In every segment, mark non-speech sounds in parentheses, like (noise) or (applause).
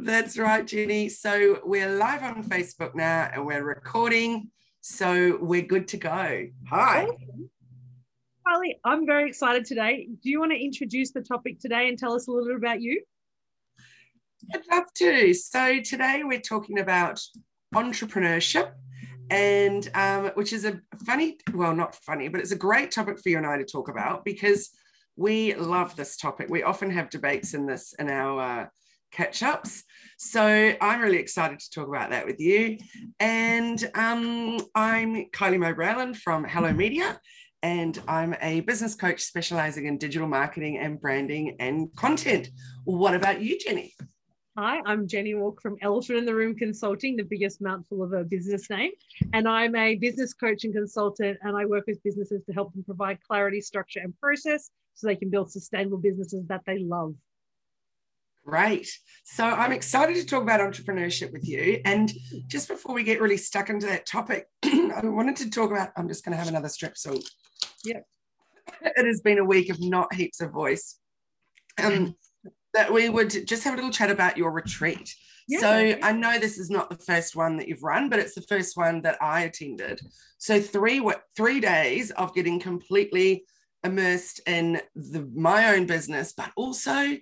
That's right, Jenny. So we're live on Facebook now and we're recording. So we're good to go. Hi. Carly, I'm very excited today. Do you want to introduce the topic today and tell us a little bit about you? I'd love to. So today we're talking about entrepreneurship and um, which is a funny, well, not funny, but it's a great topic for you and I to talk about because we love this topic. We often have debates in this in our uh, catch ups. So I'm really excited to talk about that with you. And um, I'm Kylie Moe from Hello Media, and I'm a business coach specializing in digital marketing and branding and content. What about you, Jenny? Hi, I'm Jenny Walk from Elephant in the Room Consulting, the biggest mouthful of a business name. And I'm a business coach and consultant, and I work with businesses to help them provide clarity, structure, and process so they can build sustainable businesses that they love. Great. So I'm excited to talk about entrepreneurship with you. And just before we get really stuck into that topic, (clears throat) I wanted to talk about. I'm just going to have another strepsil. Yeah. It has been a week of not heaps of voice. Um, that we would just have a little chat about your retreat. Yeah. So I know this is not the first one that you've run, but it's the first one that I attended. So three what three days of getting completely immersed in the, my own business, but also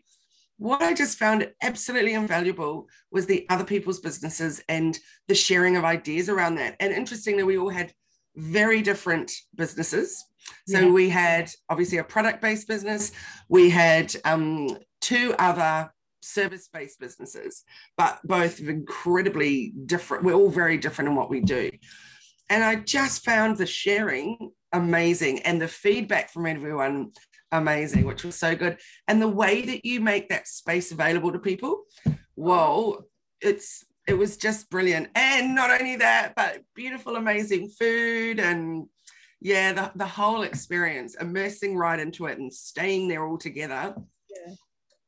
what I just found absolutely invaluable was the other people's businesses and the sharing of ideas around that. And interestingly, we all had very different businesses. So yeah. we had obviously a product based business, we had um, two other service based businesses, but both incredibly different. We're all very different in what we do. And I just found the sharing amazing and the feedback from everyone amazing, which was so good. And the way that you make that space available to people, whoa, it's it was just brilliant. And not only that, but beautiful, amazing food and yeah, the, the whole experience, immersing right into it and staying there all together. Yeah.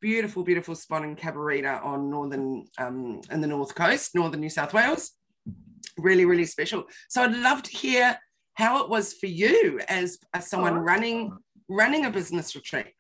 Beautiful, beautiful spot in Cabarita on northern um, in the north coast, northern New South Wales. Really, really special. So I'd love to hear how it was for you as, as someone oh. running running a business retreat.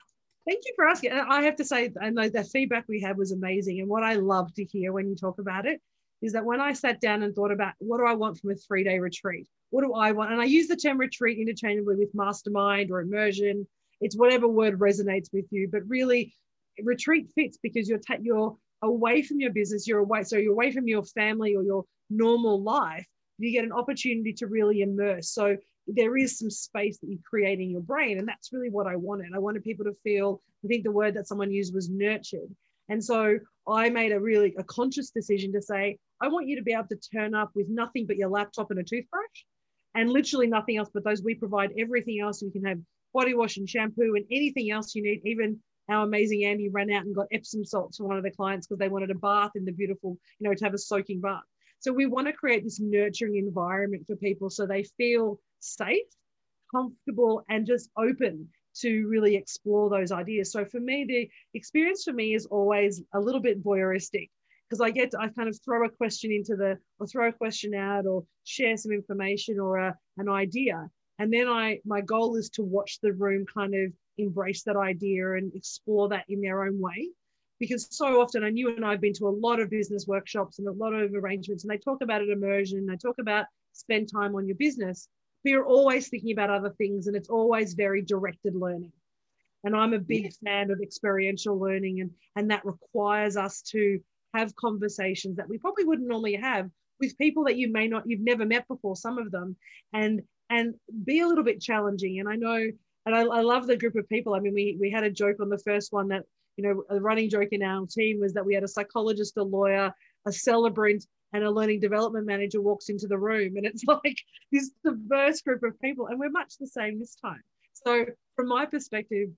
Thank you for asking. I have to say, I know the feedback we had was amazing. And what I love to hear when you talk about it is that when I sat down and thought about what do I want from a three day retreat? What do I want? And I use the term retreat interchangeably with mastermind or immersion. It's whatever word resonates with you. But really, retreat fits because you're, ta- you're away from your business, you're away. So you're away from your family or your normal life. You get an opportunity to really immerse. So there is some space that you create in your brain. And that's really what I wanted. I wanted people to feel, I think the word that someone used was nurtured. And so I made a really a conscious decision to say, I want you to be able to turn up with nothing but your laptop and a toothbrush and literally nothing else but those. We provide everything else. We can have body wash and shampoo and anything else you need. Even our amazing Andy ran out and got Epsom salts for one of the clients because they wanted a bath in the beautiful, you know, to have a soaking bath. So we want to create this nurturing environment for people so they feel safe, comfortable, and just open to really explore those ideas. So for me, the experience for me is always a little bit voyeuristic because I get to, I kind of throw a question into the or throw a question out or share some information or a, an idea. And then I my goal is to watch the room kind of embrace that idea and explore that in their own way. Because so often, and you and I have been to a lot of business workshops and a lot of arrangements, and they talk about an immersion, they talk about spend time on your business but you're always thinking about other things and it's always very directed learning. And i'm a big fan of experiential learning and and that requires us to have conversations that we probably wouldn't normally have with people that you may not you've never met before some of them and and be a little bit challenging. And i know and I, I love the group of people. I mean we we had a joke on the first one that you know a running joke in our team was that we had a psychologist a lawyer a celebrant and a learning development manager walks into the room. And it's (laughs) like this diverse group of people and we're much the same this time. So from my perspective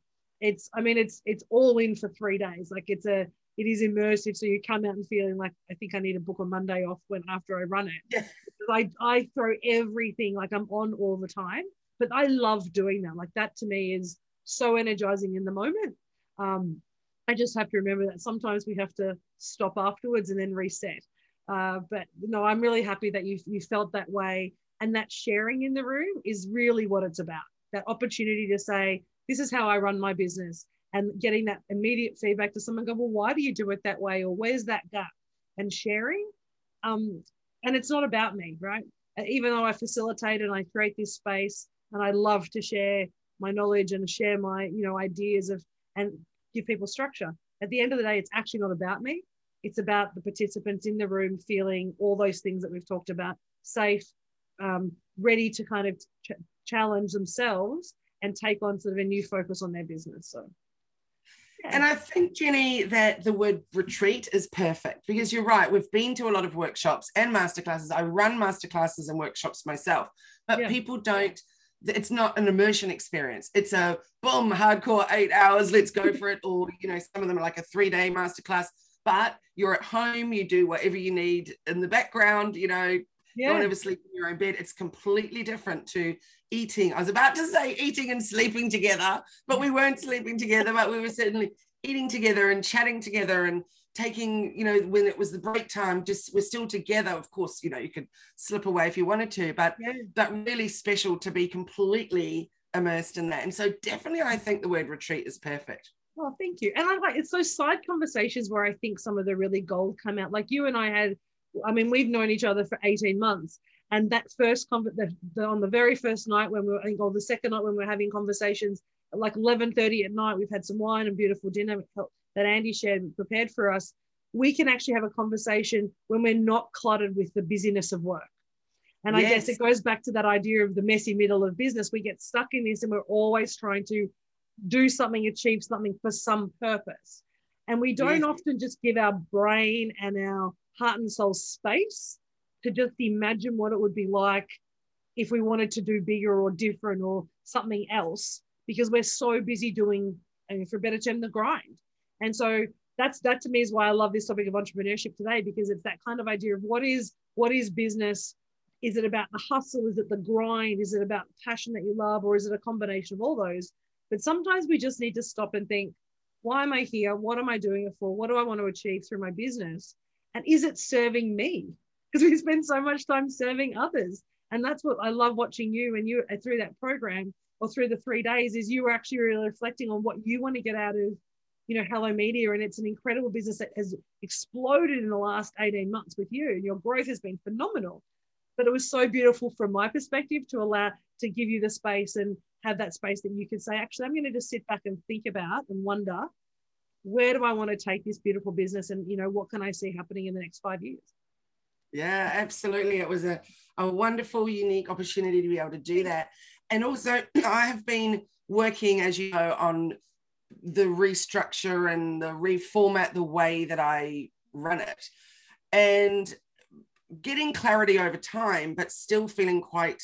it's i mean it's it's all in for three days. Like it's a it is immersive. So you come out and feeling like i think i need a book on monday off when after i run it. Yeah. (laughs) I, I throw everything like i'm on all the time. But i love doing that. Like that to me is so energizing in the moment. Um, i just have to remember that sometimes we have to stop afterwards and then reset uh, but no, I'm really happy that you you felt that way, and that sharing in the room is really what it's about. That opportunity to say, "This is how I run my business," and getting that immediate feedback to someone. Go, well, why do you do it that way, or where's that gap? and sharing. Um, and it's not about me, right? Even though I facilitate and I create this space and I love to share my knowledge and share my, you know, ideas of and give people structure. At the end of the day, it's actually not about me. It's about the participants in the room feeling all those things that we've talked about, safe, um, ready to kind of ch- challenge themselves and take on sort of a new focus on their business. So and I think, Jenny, that the word retreat is perfect because you're right. We've been to a lot of workshops and masterclasses. I run masterclasses and workshops myself, but yeah. people don't, it's not an immersion experience. It's a boom, hardcore eight hours, let's go for it. (laughs) Or, you know, some of them are like a three day masterclass, but you're at home, you do whatever you need in the background, you know, yeah. don't ever sleep in your own bed. It's completely different to eating. I was about to say eating and sleeping together, but we weren't sleeping together, but we were certainly eating together and chatting together and taking, you know, when it was the break time, just we're still together. Of course, you know, you could slip away if you wanted to, but yeah. but really special to be completely immersed in that. And so definitely I think the word retreat is perfect. Oh, thank you. And I like it's those side conversations where I think some of the really gold come out. Like you and I had, I mean, we've known each other for 18 months and that first the, the, on the very first night when we were, or the second night when we are having conversations, like 11:30 at night, we've had some wine and beautiful dinner that Andy shared prepared for us. We can actually have a conversation when we're not cluttered with the busyness of work. And yes. I guess it goes back to that idea of the messy middle of business. We get stuck in this and we're always trying to do something, achieve something for some purpose. And we don't yes. often just give our brain and our heart and soul space to just imagine what it would be like if we wanted to do bigger or different or something else because we're so busy doing and for a better term the grind and so that's that to me is why i love this topic of entrepreneurship today because it's that kind of idea of what is what is business? Is it about the hustle? Is it the grind? Is it about passion that you love? Or is it a combination of all those? But sometimes we just need to stop and think why am i here? What am i doing it for? What do i want to achieve through my business? And is it serving me? (laughs) Because we spend so much time serving others. And that's what I love watching you and you uh, through that program or through the three days is you were actually really reflecting on what you want to get out of, you know, Hello Media. And it's an incredible business that has exploded in the last 18 months with you. And your growth has been phenomenal. But it was so beautiful from my perspective to allow to give you the space and have that space that you could say, actually, I'm going to just sit back and think about and wonder, where do I want to take this beautiful business? And, you know, what can I see happening in the next five years? Yeah, absolutely. It was a, a wonderful, unique opportunity to be able to do that. And also, (clears throat) I have been working, as you know, on the restructure and the reformat the way that I run it. And getting clarity over time, but still feeling quite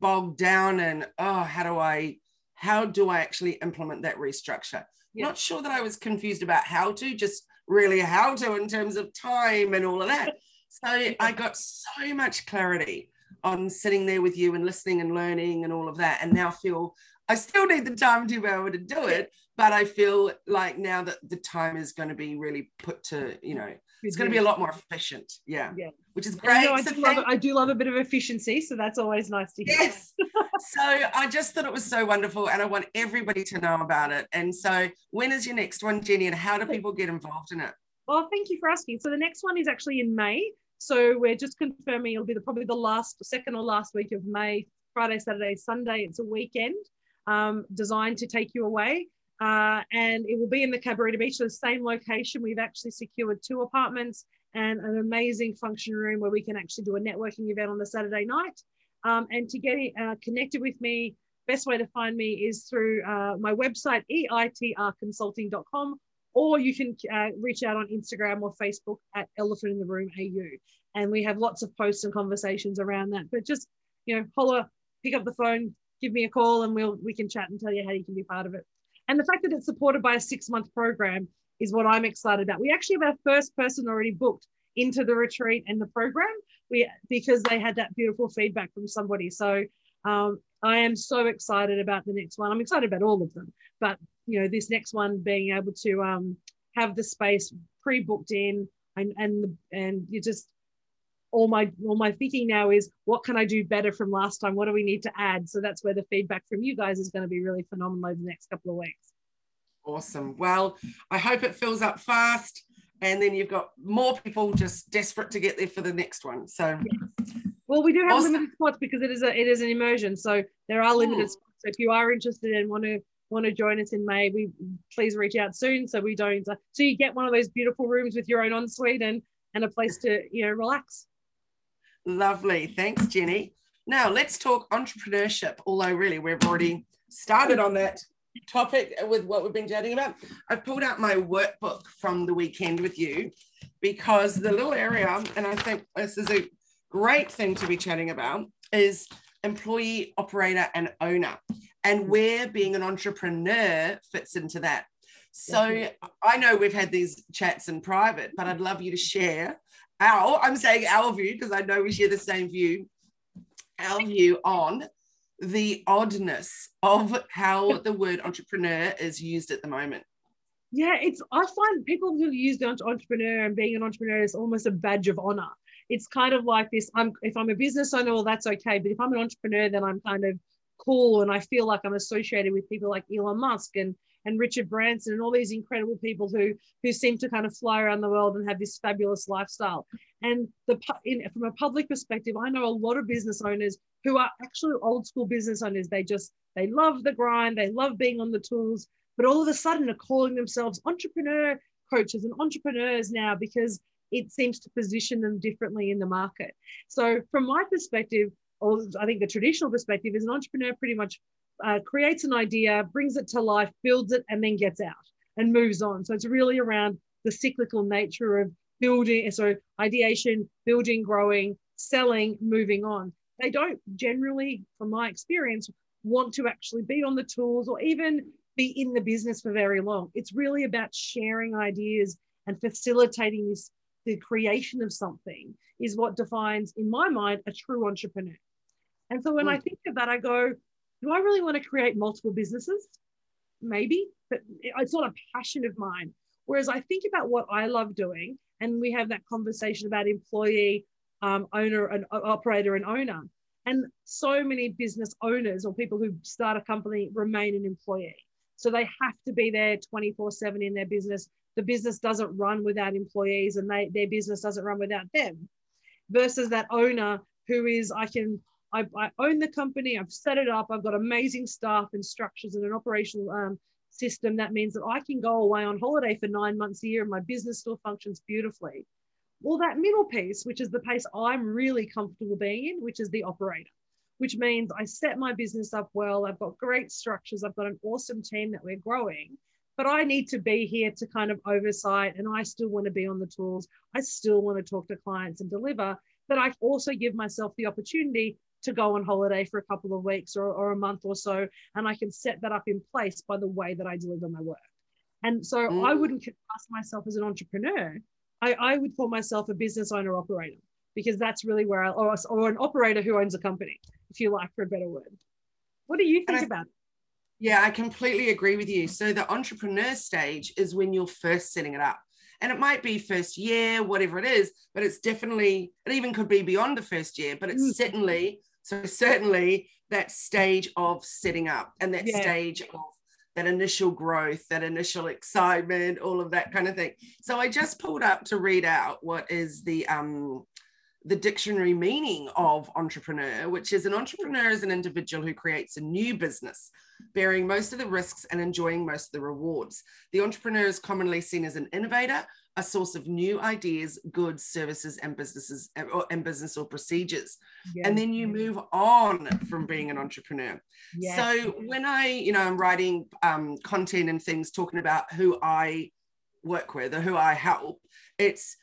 bogged down and oh, how do I how do I actually implement that restructure? Yeah. Not sure that I was confused about how to, just really how to in terms of time and all of that. (laughs) So I got so much clarity on sitting there with you and listening and learning and all of that. And now feel I still need the time to be able to do it, but I feel like now that the time is going to be really put to, you know, it's going to be a lot more efficient. Yeah. Yeah. Which is great. I, do love, I do love a bit of efficiency. So that's always nice to hear. Yes. so I just thought it was so wonderful and I want everybody to know about it. And so when is your next one, Jenny, and how do people get involved in it? Well, thank you for asking. So the next one is actually in May. So we're just confirming it'll be the, probably the last, second or last week of May, Friday, Saturday, Sunday. It's a weekend um, designed to take you away. Uh, and it will be in the Cabarita Beach, so the same location. We've actually secured two apartments and an amazing function room where we can actually do a networking event on the Saturday night. Um, and to get uh, connected with me, best way to find me is through uh, my website, eitrconsulting.com, or you can uh, reach out on Instagram or Facebook at Elephant in the Room AU. And we have lots of posts and conversations around that. But just, you know, holler, pick up the phone, give me a call, and we'll we can chat and tell you how you can be part of it. And the fact that it's supported by a six-month program is what I'm excited about. We actually have our first person already booked into the retreat and the program we because they had that beautiful feedback from somebody. So um, I am so excited about the next one. I'm excited about all of them, but you know this next one being able to um, have the space pre-booked in and and and you just all my all my thinking now is what can I do better from last time? What do we need to add? So that's where the feedback from you guys is going to be really phenomenal over the next couple of weeks. Awesome. Well, I hope it fills up fast. and then you've got more people just desperate to get there for the next one. So, well, we do have awesome. limited spots because it is a it is an immersion, so there are limited spots. So if you are interested and want to want to join us in May, we please reach out soon so we don't. Uh, so you get one of those beautiful rooms with your own ensuite and and a place to you know relax. Lovely, thanks, Jenny. Now let's talk entrepreneurship. Although really we've already started on that topic with what we've been chatting about. I've pulled out my workbook from the weekend with you because the little area, and I think this is a great thing to be chatting about, is employee, operator, and owner, and where being an entrepreneur fits into that. So I know we've had these chats in private, but I'd love you to share our, I'm saying our view because I know we share the same view, our view on the oddness of how the word entrepreneur is used at the moment. Yeah, it's I find people who use the entrepreneur and being an entrepreneur is almost a badge of honor. It's kind of like this. I'm if I'm a business owner, well, that's okay. But if I'm an entrepreneur, then I'm kind of cool and I feel like I'm associated with people like Elon Musk and and Richard Branson and all these incredible people who who seem to kind of fly around the world and have this fabulous lifestyle. And the in, from a public perspective, I know a lot of business owners who are actually old school business owners. They just they love the grind, they love being on the tools, but all of a sudden are calling themselves entrepreneur coaches and entrepreneurs now because it seems to position them differently in the market. So from my perspective, or I think the traditional perspective is an entrepreneur pretty much uh, creates an idea, brings it to life, builds it, and then gets out and moves on. So it's really around the cyclical nature of building, so ideation, building, growing, selling, moving on. They don't generally, from my experience, want to actually be on the tools or even be in the business for very long. It's really about sharing ideas and facilitating this the creation of something is what defines, in my mind, a true entrepreneur. And so when mm. I think of that, I go, do I really want to create multiple businesses? Maybe, but it's not a passion of mine. Whereas I think about what I love doing, and we have that conversation about employee, um, owner, and operator, and owner. And so many business owners or people who start a company remain an employee. So they have to be there 24 7 in their business. The business doesn't run without employees and they, their business doesn't run without them. Versus that owner who is, I can I, I, own the company, I've set it up, I've got amazing staff and structures and an operational um, system that means that I can go away on holiday for nine months a year and my business still functions beautifully. Well, that middle piece, which is the pace I'm really comfortable being in, which is the operator, which means I set my business up well, I've got great structures, I've got an awesome team that we're growing. But I need to be here to kind of oversight, and I still want to be on the tools. I still want to talk to clients and deliver. But I also give myself the opportunity to go on holiday for a couple of weeks or, or a month or so. And I can set that up in place by the way that I deliver my work. And so mm. I wouldn't class myself as an entrepreneur. I, I would call myself a business owner operator because that's really where I, or, or an operator who owns a company, if you like, for a better word. What do you think I, about it? Yeah, I completely agree with you. So the entrepreneur stage is when you're first setting it up. And it might be first year, whatever it is, but it's definitely, it even could be beyond the first year, but it's mm. certainly so certainly that stage of setting up and that yeah. stage of that initial growth, that initial excitement, all of that kind of thing. So I just pulled up to read out what is the um, the dictionary meaning of entrepreneur, which is an entrepreneur is an individual who creates a new business, bearing most of the risks and enjoying most of the rewards. The entrepreneur is commonly seen as an innovator a source of new ideas, goods, services, and businesses and business or procedures. Yes. And then you move on from being an entrepreneur. Yes. So when I, you know, I'm writing um, content and things talking about who I work with or who I help, it's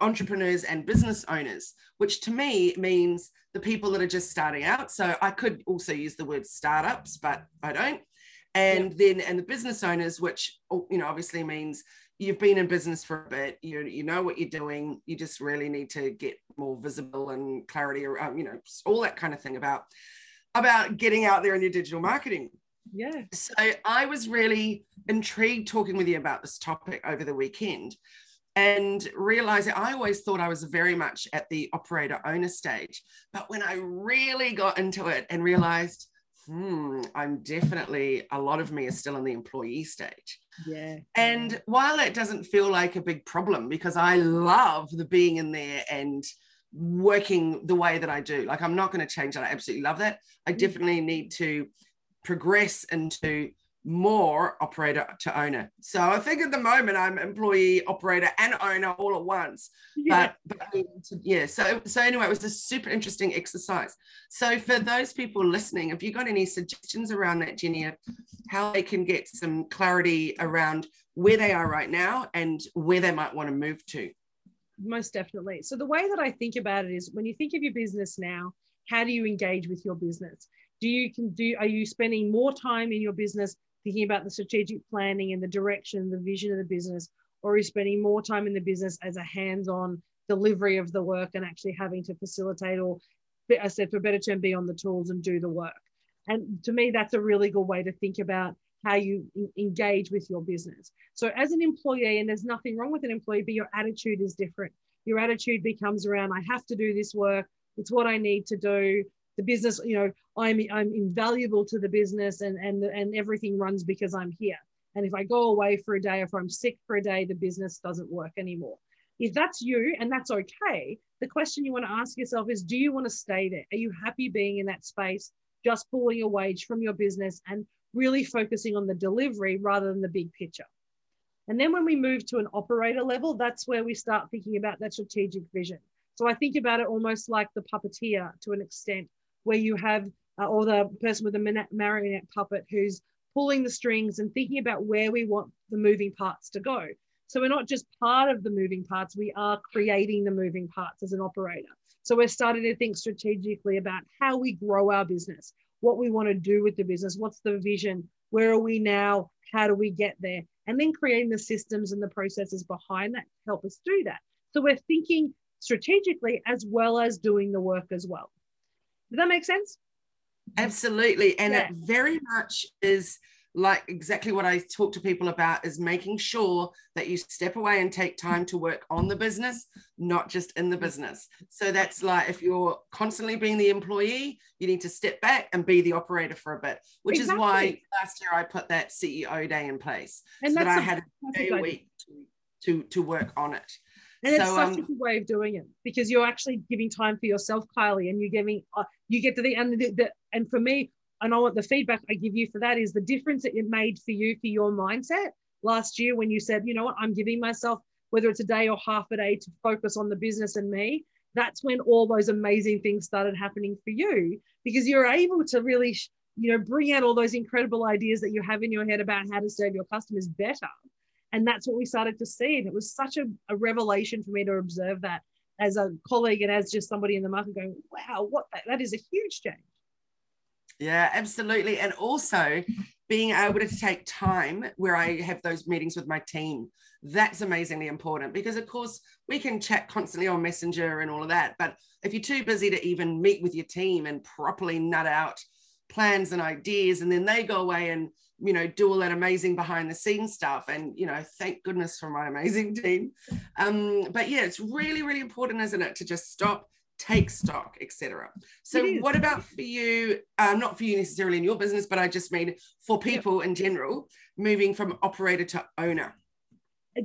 entrepreneurs and business owners, which to me means the people that are just starting out. So I could also use the word startups, but I don't. And then and the business owners, which you know obviously means you've been in business for a bit you you know what you're doing you just really need to get more visible and clarity around um, you know all that kind of thing about about getting out there in your digital marketing. Yeah. So i was really intrigued talking with you about this topic over the weekend and realizing i always thought i was very much at the operator owner stage. But when i really got into it and realized hmm, I'm definitely, a lot of me is still in the employee stage. Yeah. And while it doesn't feel like a big problem because I love the being in there and working the way that I do, like I'm not going to change that. I absolutely love that. I mm. definitely need to progress into more operator to owner. So I think at the moment I'm employee, operator, and owner all at once. Yeah. But, but yeah. So so anyway, it was a super interesting exercise. So for those people listening, have you got any suggestions around that, Jenny, how they can get some clarity around where they are right now and where they might want to move to? Most definitely. So the way that I think about it is when you think of your business now, how do you engage with your business? Do you can do are you spending more time in your business thinking about the strategic planning and the direction, the vision of the business, or is spending more time in the business as a hands-on delivery of the work and actually having to facilitate or I said for better term, be on the tools and do the work. And to me, that's a really good way to think about how you engage with your business. So as an employee, and there's nothing wrong with an employee, but your attitude is different. Your attitude becomes around, I have to do this work. It's what I need to do the business you know i'm i'm invaluable to the business and and and everything runs because i'm here. And if i go away for a day if i'm sick for a day the business doesn't work anymore. If that's you and that's okay the question you want to ask yourself is do you want to stay there? Are you happy being in that space just pulling a wage from your business and really focusing on the delivery rather than the big picture? And then when we move to an operator level that's where we start thinking about that strategic vision. So i think about it almost like the puppeteer to an extent where you have uh, or the person with the marionette puppet who's pulling the strings and thinking about where we want the moving parts to go. So we're not just part of the moving parts, we are creating the moving parts as an operator. So we're starting to think strategically about how we grow our business, what we want to do with the business, what's the vision, where are we now, how do we get there, and then creating the systems and the processes behind that help us do that. So we're thinking strategically as well as doing the work as well. Does that make sense? Absolutely. And yeah. it very much is like exactly what I talk to people about is making sure that you step away and take time to work on the business, not just in the business. So that's like if you're constantly being the employee, you need to step back and be the operator for a bit, which exactly. is why last year I put that CEO day in place and so that I had a day a week to, to, to work on it. And so, it's such um, a good way of doing it because you're actually giving time for yourself, Kylie, and you're giving, uh, you get to the end, the, the, and for me, and I want the feedback I give you for that is the difference that it made for you for your mindset last year when you said, you know what, I'm giving myself, whether it's a day or half a day to focus on the business and me. That's when all those amazing things started happening for you because you're able to really, you know, bring out all those incredible ideas that you have in your head about how to serve your customers better and that's what we started to see. And it was such a, a revelation for me to observe that as a colleague and as just somebody in the market going, wow, what that, that is a huge change. Yeah, absolutely. And also being able to take time where I have those meetings with my team. That's amazingly important because, of course, we can chat constantly on Messenger and all of that. But if you're too busy to even meet with your team and properly nut out plans and ideas, and then they go away and you know do all that amazing behind the scenes stuff. And you know thank goodness for my amazing team. Um but yeah it's really really important isn't it to just stop take stock etc so what about for you um, not for you necessarily in your business but i just mean for people in general moving from operator to owner?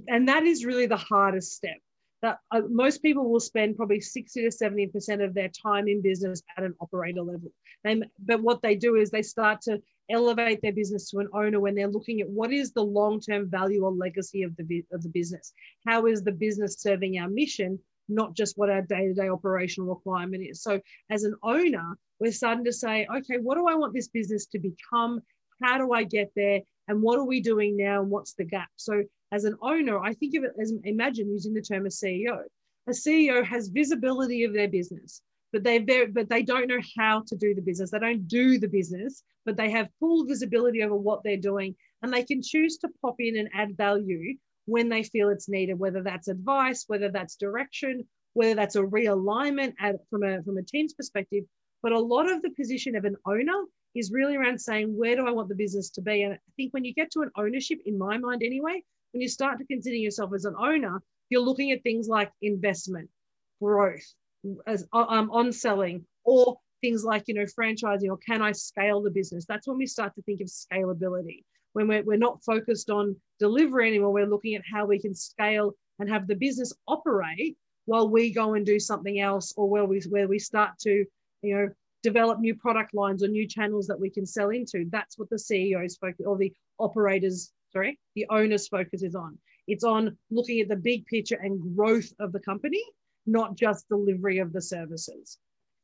And that is really the hardest step that uh, most people will spend probably 60 to 70% of their time in business at an operator level. But what they do is they start to elevate their business to an owner when they're looking at what is the long-term value or legacy of the, of the business? How is the business serving our mission, not just what our day-to-day operational requirement is? So as an owner, we're starting to say, okay, what do I want this business to become? How do I get there? And what are we doing now? And what's the gap? So as an owner, I think of it as imagine using the term a CEO. A CEO has visibility of their business, but they but they don't know how to do the business. They don't do the business, but they have full visibility over what they're doing, and they can choose to pop in and add value when they feel it's needed, whether that's advice, whether that's direction, whether that's a realignment at, from a from a team's perspective. But a lot of the position of an owner is really around saying, where do I want the business to be? And I think when you get to an ownership, in my mind anyway, when you start to consider yourself as an owner, you're looking at things like investment, growth, as um, on selling, or things like you know franchising or can i scale the business? That's when we start to think of scalability. When we're, we're not focused on delivery anymore we're looking at how we can scale and have the business operate while we go and do something else or where we where we start to you know develop new product lines or new channels that we can sell into. That's what the ceo's focus or the operators sorry the owner's focus is on it's on looking at the big picture and growth of the company not just delivery of the services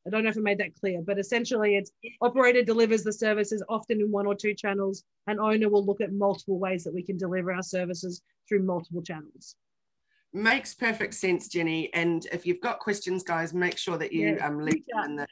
I don't know if I made that clear, but essentially it's operator delivers the services often in one or two channels, and owner will look at multiple ways that we can deliver our services through multiple channels. Makes perfect sense, Jenny. And if you've got questions, guys, make sure that you yeah. um, leave them in the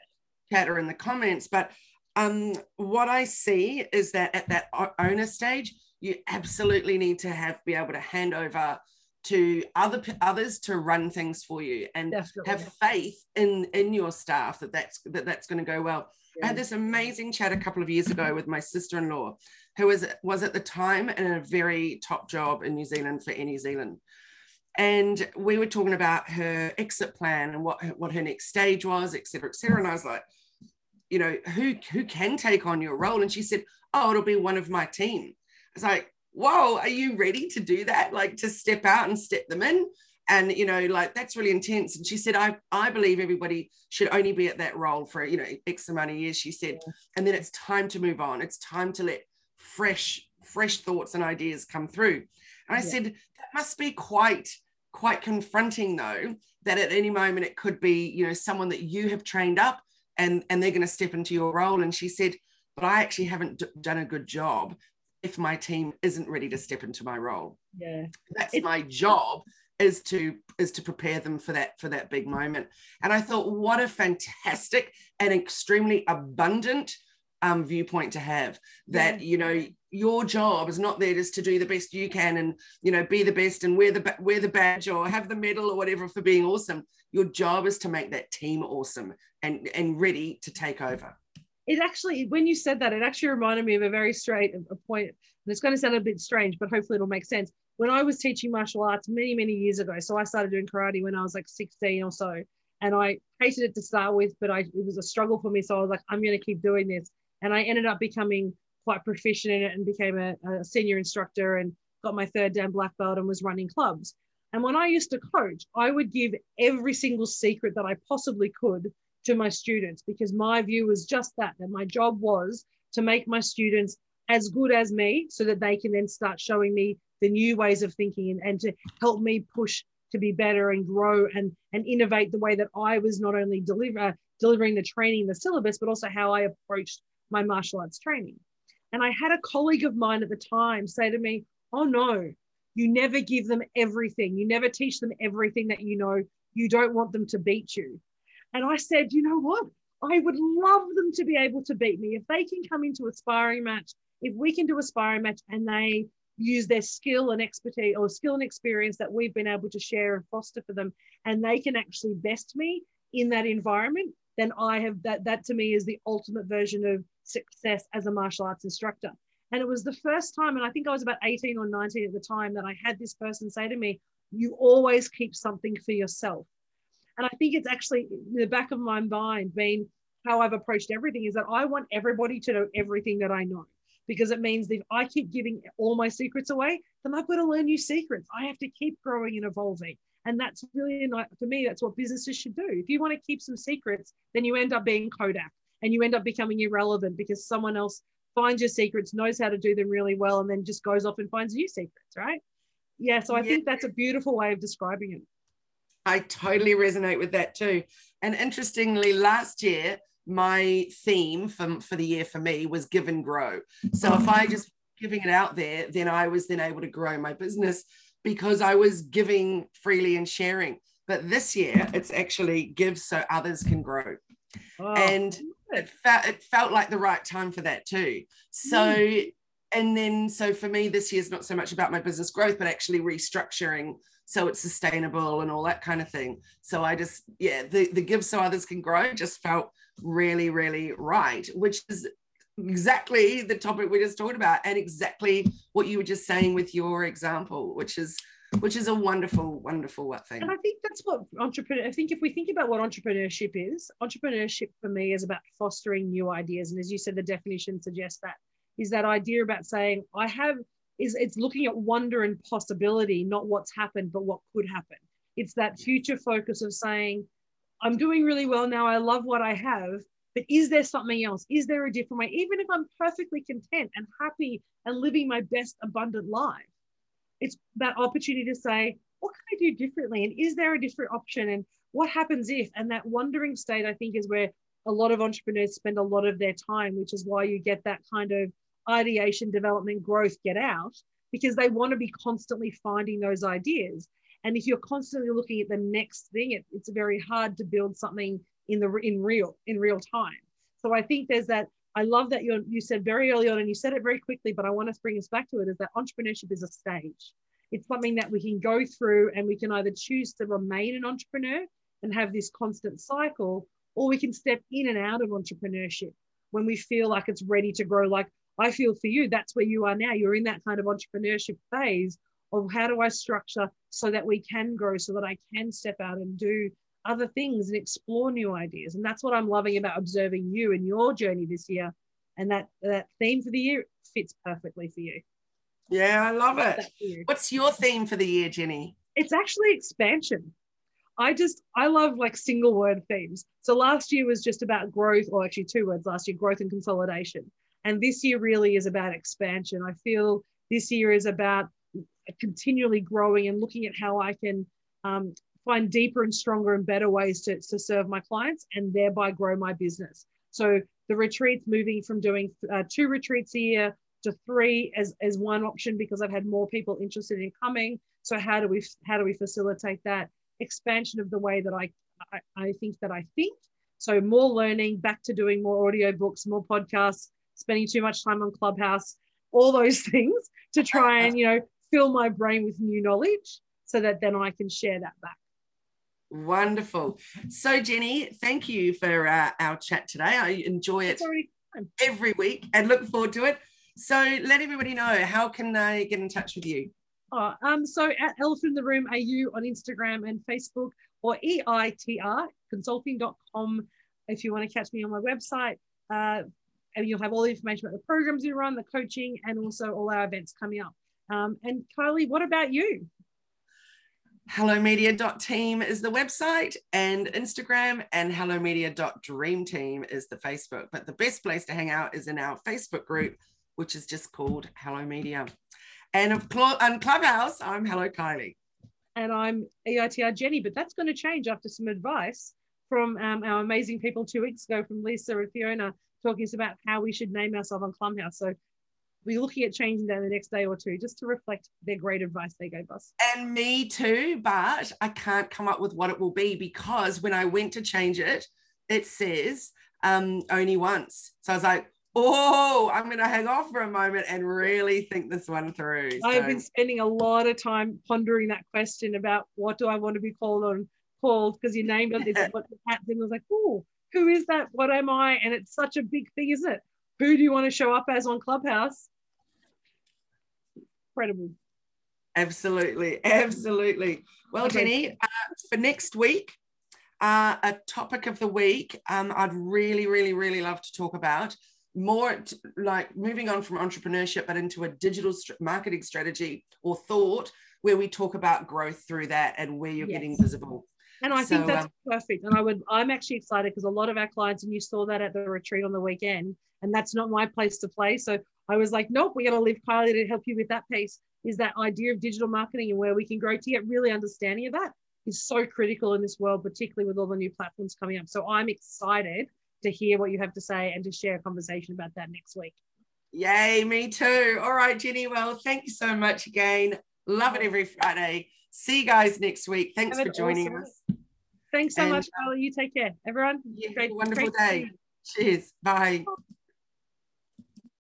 chat or in the comments. But um, what I see is that at that owner stage, you absolutely need to have be able to hand over to other others to run things for you and Definitely. have faith in in your staff that that's that that's going to go well. Yeah. i had this amazing chat a couple of years ago with my sister-in-law who was was at the time in a very top job in new zealand for air new zealand. And we were talking about her exit plan and what what her next stage was et cetera et cetera. And i was like you know who who can take on your role? And she said oh it'll be one of my team i was like whoa, are you ready to do that? Like to step out and step them in? And you know, like that's really intense. And she said, I I believe everybody should only be at that role for you know X amount of years. She said, and then it's time to move on. It's time to let fresh fresh thoughts and ideas come through. And I yeah. said, that must be quite quite confronting though that at any moment it could be you know someone that you have trained up and and they're going to step into your role and she said but i actually haven't d- done a good job if my team isn't ready to step into my role. Yeah. That's it's- my job is to is to prepare them for that for that big moment. And I thought what a fantastic and extremely abundant um, viewpoint to have that yeah. you know your job is not there just to do the best you can and you know be the best and wear the wear the badge or have the medal or whatever for being awesome your job is to make that team awesome and and ready to take over it actually, when you said that, it actually reminded me of a very straight a point. And it's going to sound a bit strange, but hopefully it'll make sense. When I was teaching martial arts many, many years ago, so I started doing karate when I was like 16 or so, and I hated it to start with, but I, it was a struggle for me. So I was like, I'm going to keep doing this. And I ended up becoming quite proficient in it and became a, a senior instructor and got my third dan black belt and was running clubs. And when I used to coach, I would give every single secret that I possibly could to my students because my view was just that that my job was to make my students as good as me so that they can then start showing me the new ways of thinking and, and to help me push to be better and grow and, and innovate the way that I was not only deliver, delivering the training, the syllabus, but also how I approached my martial arts training. And I had a colleague of mine at the time say to me, Oh no, you never give them everything. You never teach them everything that you know. You don't want them to beat you. And I said, you know what? I would love them to be able to beat me. If they can come into a sparring match, if we can do a sparring match and they use their skill and expertise or skill and experience that we've been able to share and foster for them, and they can actually best me in that environment, then I have that, that to me is the ultimate version of success as a martial arts instructor. And it was the first time, and I think I was about 18 or 19 at the time, that I had this person say to me, You always keep something for yourself. And I think it's actually in the back of my mind been how I've approached everything is that I want everybody to know everything that I know because it means that if I keep giving all my secrets away, then I've got to learn new secrets. I have to keep growing and evolving. And that's really not, for me, that's what businesses should do. If you want to keep some secrets, then you end up being Kodak and you end up becoming irrelevant because someone else finds your secrets, knows how to do them really well, and then just goes off and finds new secrets, right? Yeah. So I yeah. think that's a beautiful way of describing it. I totally resonate with that too. And interestingly, last year, my theme for, for the year for me was give and grow. So if I just giving it out there, then I was then able to grow my business because I was giving freely and sharing. But this year, it's actually give so others can grow. Oh. And it felt it felt like the right time for that too. So mm. and then so for me, this year is not so much about my business growth, but actually restructuring so it's sustainable and all that kind of thing. So I just, yeah, the, the give so others can grow just felt really, really right, which is exactly the topic we just talked about and exactly what you were just saying with your example, which is which is a wonderful, wonderful thing. And I think that's what entrepreneur. I think if we think about what entrepreneurship is, entrepreneurship for me is about fostering new ideas. And as you said, the definition suggests that is that idea about saying I have is it's looking at wonder and possibility, not what's happened, but what could happen. It's that future focus of saying, I'm doing really well now. I love what I have, but is there something else? Is there a different way? Even if I'm perfectly content and happy and living my best abundant life, it's that opportunity to say, what can I do differently? And is there a different option? And what happens if? And that wondering state, I think, is where a lot of entrepreneurs spend a lot of their time, which is why you get that kind of ideation, development, growth, get out, because they want to be constantly finding those ideas. And if you're constantly looking at the next thing, it, it's very hard to build something in the in real in real time. So I think there's that. I love that you you said very early on, and you said it very quickly, but I want to bring us back to it. Is that entrepreneurship is a stage? It's something that we can go through, and we can either choose to remain an entrepreneur and have this constant cycle, or we can step in and out of entrepreneurship when we feel like it's ready to grow. Like I feel for you, that's where you are now. You're in that kind of entrepreneurship phase of how do I structure so that we can grow, so that I can step out and do other things and explore new ideas. And that's what I'm loving about observing you and your journey this year. And that that theme for the year fits perfectly for you. Yeah, I love it. What's your theme for the year, Jenny? It's actually expansion. I just I love like single word themes. So last year was just about growth, or actually two words last year, growth and consolidation. And this year really is about expansion. I feel this year is about continually growing and looking at how I can um, find deeper and stronger and better ways to, to serve my clients and thereby grow my business. So the retreats moving from doing uh, two retreats a year to three as, as one option because I've had more people interested in coming. So how do we how do we facilitate that expansion of the way that I I, I think that I think. So more learning, back to doing more audio books, more podcasts, spending too much time on Clubhouse, all those (laughs) things to try and, you know, fill my brain with new knowledge so that then I can share that back. Wonderful. So, Jenny, thank you for uh, our chat today. I enjoy it every week and look forward to it. So, let everybody know how can they get in touch with you? Oh, um, so at Elephant in the Room AU on Instagram and Facebook or EITR consulting.com if you want to catch me on my website. Uh, and you'll have all the information about the programs we run, the coaching, and also all our events coming up. Um, and Kylie, what about you? hellomedia.team is the website and Instagram and hellomedia.dreamteam is the Facebook. But the best place to hang out is in our Facebook group, which is just called Hello Media. And of Cl- on Clubhouse, I'm Hello Kylie. And I'm EITR Jenny, but that's going to change after some advice from um, our amazing people two weeks ago from Lisa and Fiona talking about how we should name ourselves on Clubhouse. So we're looking at changing that the next day or two just to reflect their great advice they gave us. And me too, but I can't come up with what it will be because when I went to change it, it says um, only once. So I was like, oh, I'm going to hang off for a moment and really think this one through. So. I've been spending a lot of time pondering that question about what do I want to be called on called because you named it. This (laughs) what the cat thing was like, oh, who is that? What am I? And it's such a big thing, isn't it? Who do you want to show up as on Clubhouse? Incredible. Absolutely. Absolutely. Well, okay. Jenny, uh, for next week, uh, a topic of the week um, I'd really, really, really love to talk about more t- like moving on from entrepreneurship, but into a digital st- marketing strategy or thought where we talk about growth through that and where you're yes. getting visible. And I so, think that's um, perfect. And I would, I'm actually excited because a lot of our clients, and you saw that at the retreat on the weekend, and that's not my place to play. So I was like, nope, we're going to leave Kylie to help you with that piece. Is that idea of digital marketing and where we can grow to get really understanding of that is so critical in this world, particularly with all the new platforms coming up. So I'm excited to hear what you have to say and to share a conversation about that next week. Yay, me too. All right, Jenny. Well, thank you so much again. Love it every Friday. See you guys next week. Thanks for joining awesome. us. Thanks so and, much, Carly. You take care. Everyone, yeah, great, wonderful great day. Cheers. Bye.